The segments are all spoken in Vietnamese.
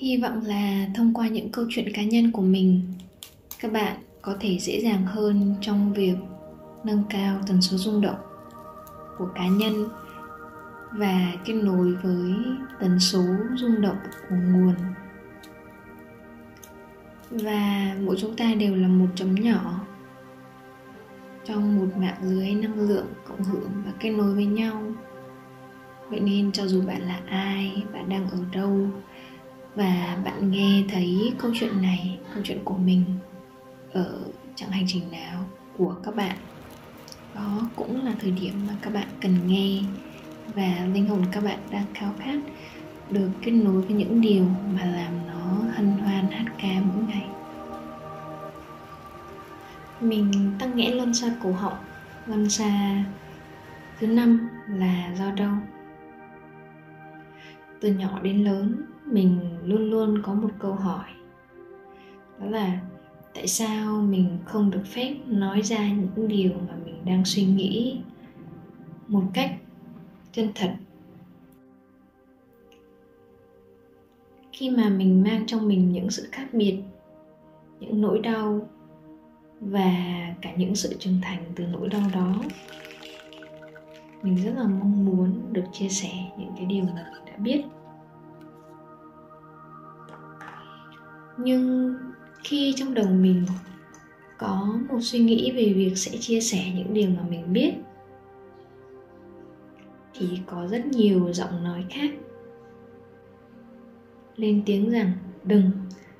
hy vọng là thông qua những câu chuyện cá nhân của mình, các bạn có thể dễ dàng hơn trong việc nâng cao tần số rung động của cá nhân và kết nối với tần số rung động của nguồn. Và mỗi chúng ta đều là một chấm nhỏ trong một mạng lưới năng lượng cộng hưởng và kết nối với nhau. Vậy nên cho dù bạn là ai, bạn đang ở đâu và bạn nghe thấy câu chuyện này, câu chuyện của mình ở chặng hành trình nào của các bạn? Đó cũng là thời điểm mà các bạn cần nghe và linh hồn các bạn đang khao khát được kết nối với những điều mà làm nó hân hoan, hát ca mỗi ngày. Mình tăng nghẽn luân xa cổ họng. Luân xa thứ năm là do đâu từ nhỏ đến lớn mình luôn luôn có một câu hỏi. Đó là tại sao mình không được phép nói ra những điều mà mình đang suy nghĩ một cách chân thật? Khi mà mình mang trong mình những sự khác biệt, những nỗi đau và cả những sự trưởng thành từ nỗi đau đó, mình rất là mong muốn được chia sẻ những cái điều mà mình đã biết. Nhưng khi trong đầu mình có một suy nghĩ về việc sẽ chia sẻ những điều mà mình biết, thì có rất nhiều giọng nói khác lên tiếng rằng, đừng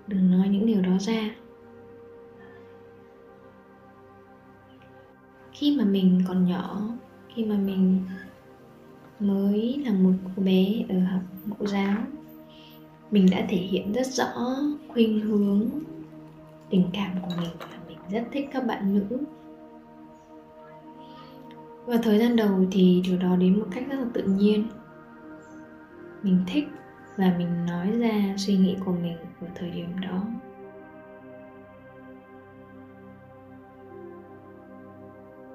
đừng nói những điều đó ra. Khi mà mình còn nhỏ, khi mà mình mới là một cô bé ở học mẫu giáo mình đã thể hiện rất rõ khuynh hướng tình cảm của mình và mình rất thích các bạn nữ. Và thời gian đầu thì điều đó đến một cách rất là tự nhiên. Mình thích và mình nói ra suy nghĩ của mình ở thời điểm đó.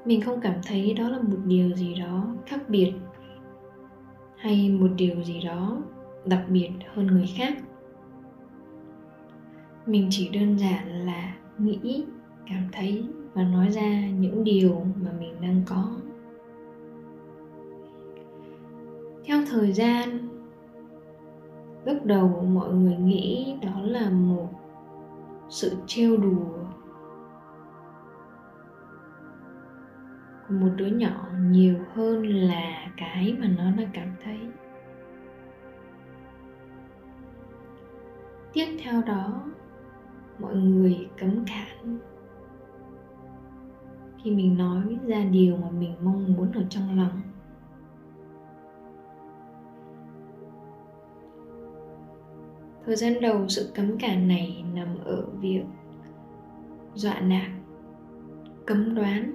Mình không cảm thấy đó là một điều gì đó khác biệt hay một điều gì đó đặc biệt hơn người khác. Mình chỉ đơn giản là nghĩ, cảm thấy và nói ra những điều mà mình đang có. Theo thời gian, lúc đầu mọi người nghĩ đó là một sự trêu đùa của một đứa nhỏ nhiều hơn là cái mà nó đang cảm thấy. Tiếp theo đó, mọi người cấm cản. Khi mình nói ra điều mà mình mong muốn ở trong lòng, thời gian đầu sự cấm cản này nằm ở việc dọa nạt, cấm đoán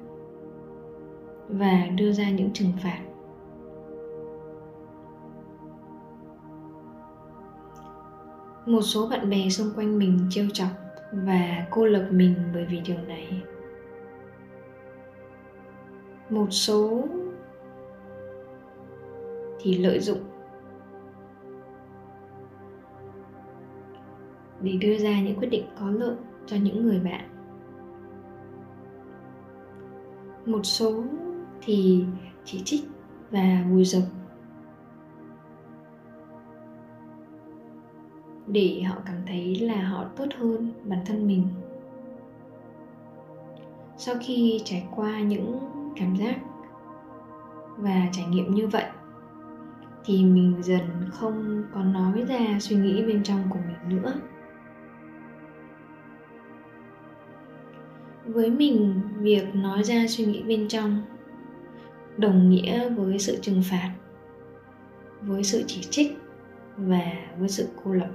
và đưa ra những trừng phạt. Một số bạn bè xung quanh mình trêu chọc và cô lập mình bởi vì điều này. Một số thì lợi dụng để đưa ra những quyết định có lợi cho những người bạn. Một số thì chỉ trích và bùi dập để họ cảm thấy là họ tốt hơn bản thân mình. Sau khi trải qua những cảm giác và trải nghiệm như vậy, thì mình dần không còn nói ra suy nghĩ bên trong của mình nữa. Với mình, việc nói ra suy nghĩ bên trong đồng nghĩa với sự trừng phạt, với sự chỉ trích và với sự cô lập.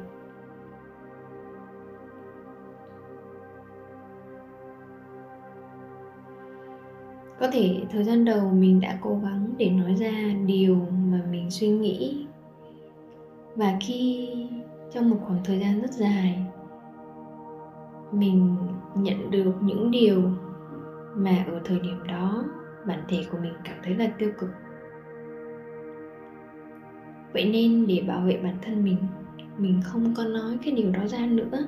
Có thể thời gian đầu mình đã cố gắng để nói ra điều mà mình suy nghĩ. Và khi trong một khoảng thời gian rất dài, mình nhận được những điều mà ở thời điểm đó bản thể của mình cảm thấy là tiêu cực. Vậy nên để bảo vệ bản thân mình mình không có nói cái điều đó ra nữa.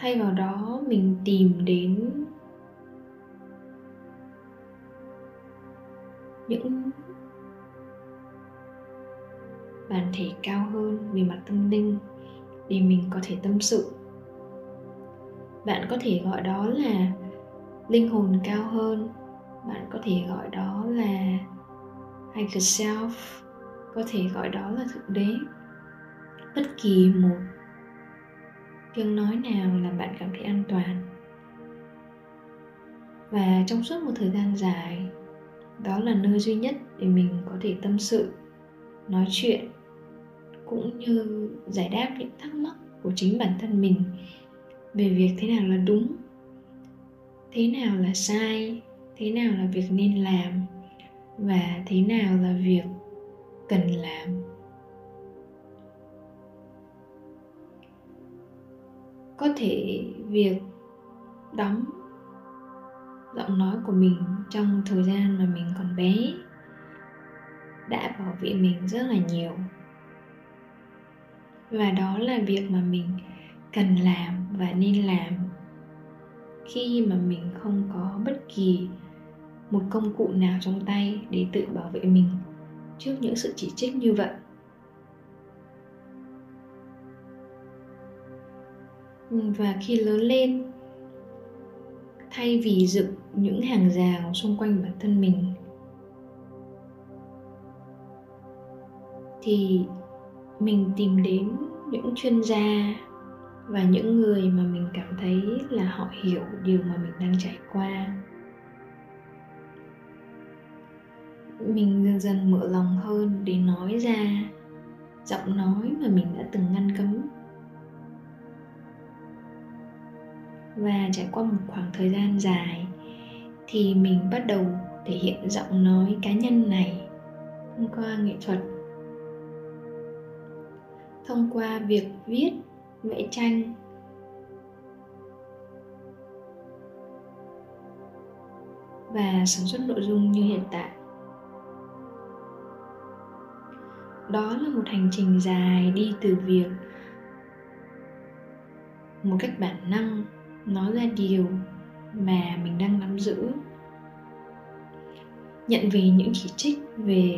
Thay vào đó, mình tìm đến những bản thể cao hơn về mặt tâm linh để mình có thể tâm sự. Bạn có thể gọi đó là linh hồn cao hơn. Bạn có thể gọi đó là higher self. Có thể gọi đó là thượng đế. Bất kỳ một tiếng nói nào làm bạn cảm thấy an toàn? Và trong suốt một thời gian dài, đó là nơi duy nhất để mình có thể tâm sự, nói chuyện, cũng như giải đáp những thắc mắc của chính bản thân mình về việc thế nào là đúng, thế nào là sai, thế nào là việc nên làm, và thế nào là việc cần làm. Có thể việc đóng giọng nói của mình trong thời gian mà mình còn bé đã bảo vệ mình rất là nhiều. Và đó là việc mà mình cần làm và nên làm khi mà mình không có bất kỳ một công cụ nào trong tay để tự bảo vệ mình trước những sự chỉ trích như vậy. Và khi lớn lên, thay vì dựng những hàng rào xung quanh bản thân mình, thì mình tìm đến những chuyên gia và những người mà mình cảm thấy là họ hiểu điều mà mình đang trải qua. Mình dần dần mở lòng hơn để nói ra giọng nói mà mình đã từng ngăn cấm. Và trải qua một khoảng thời gian dài thì mình bắt đầu thể hiện giọng nói cá nhân này thông qua nghệ thuật, thông qua việc viết, vẽ tranh. Và sản xuất nội dung như hiện tại. Đó là một hành trình dài đi từ việc một cách bản năng nói ra điều mà mình đang nắm giữ. Nhận về những chỉ trích về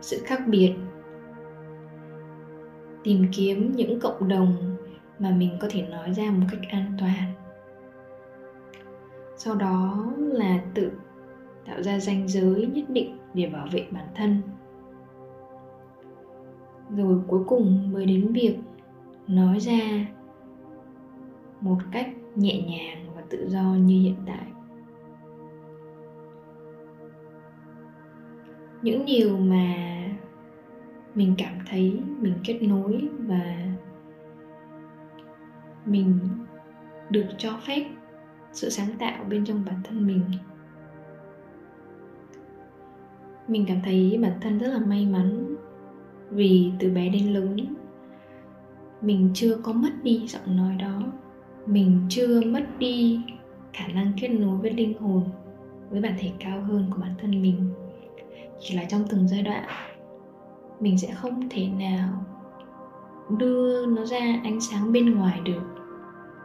sự khác biệt, tìm kiếm những cộng đồng mà mình có thể nói ra một cách an toàn. Sau đó là tự tạo ra ranh giới nhất định để bảo vệ bản thân. Rồi cuối cùng mới đến việc nói ra một cách nhẹ nhàng và tự do như hiện tại. Những điều mà mình cảm thấy, mình kết nối và mình được cho phép sự sáng tạo bên trong bản thân mình. Mình cảm thấy bản thân rất là may mắn vì từ bé đến lớn, mình chưa có mất đi giọng nói đó mình chưa mất đi khả năng kết nối với linh hồn, với bản thể cao hơn của bản thân mình. Chỉ là trong từng giai đoạn, mình sẽ không thể nào đưa nó ra ánh sáng bên ngoài được.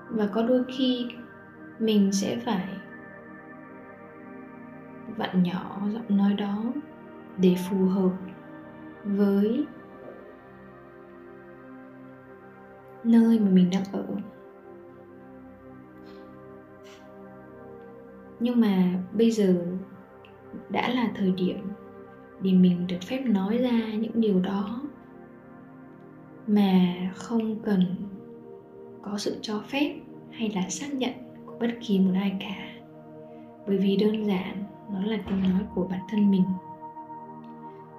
Và có đôi khi, mình sẽ phải vặn nhỏ giọng nói đó để phù hợp với nơi mà mình đang ở. Nhưng mà bây giờ đã là thời điểm để mình được phép nói ra những điều đó mà không cần có sự cho phép hay là xác nhận của bất kỳ một ai cả. Bởi vì đơn giản, nó là tiếng nói của bản thân mình.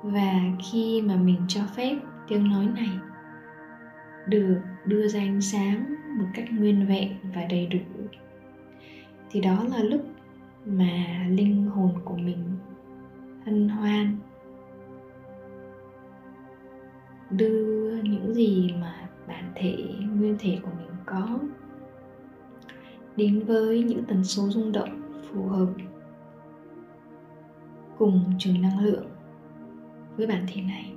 Và khi mà mình cho phép tiếng nói này được đưa ra ánh sáng một cách nguyên vẹn và đầy đủ, thì đó là lúc mà linh hồn của mình hân hoan. Đưa những gì mà bản thể, nguyên thể của mình có đến với những tần số rung động phù hợp cùng trường năng lượng với bản thể này.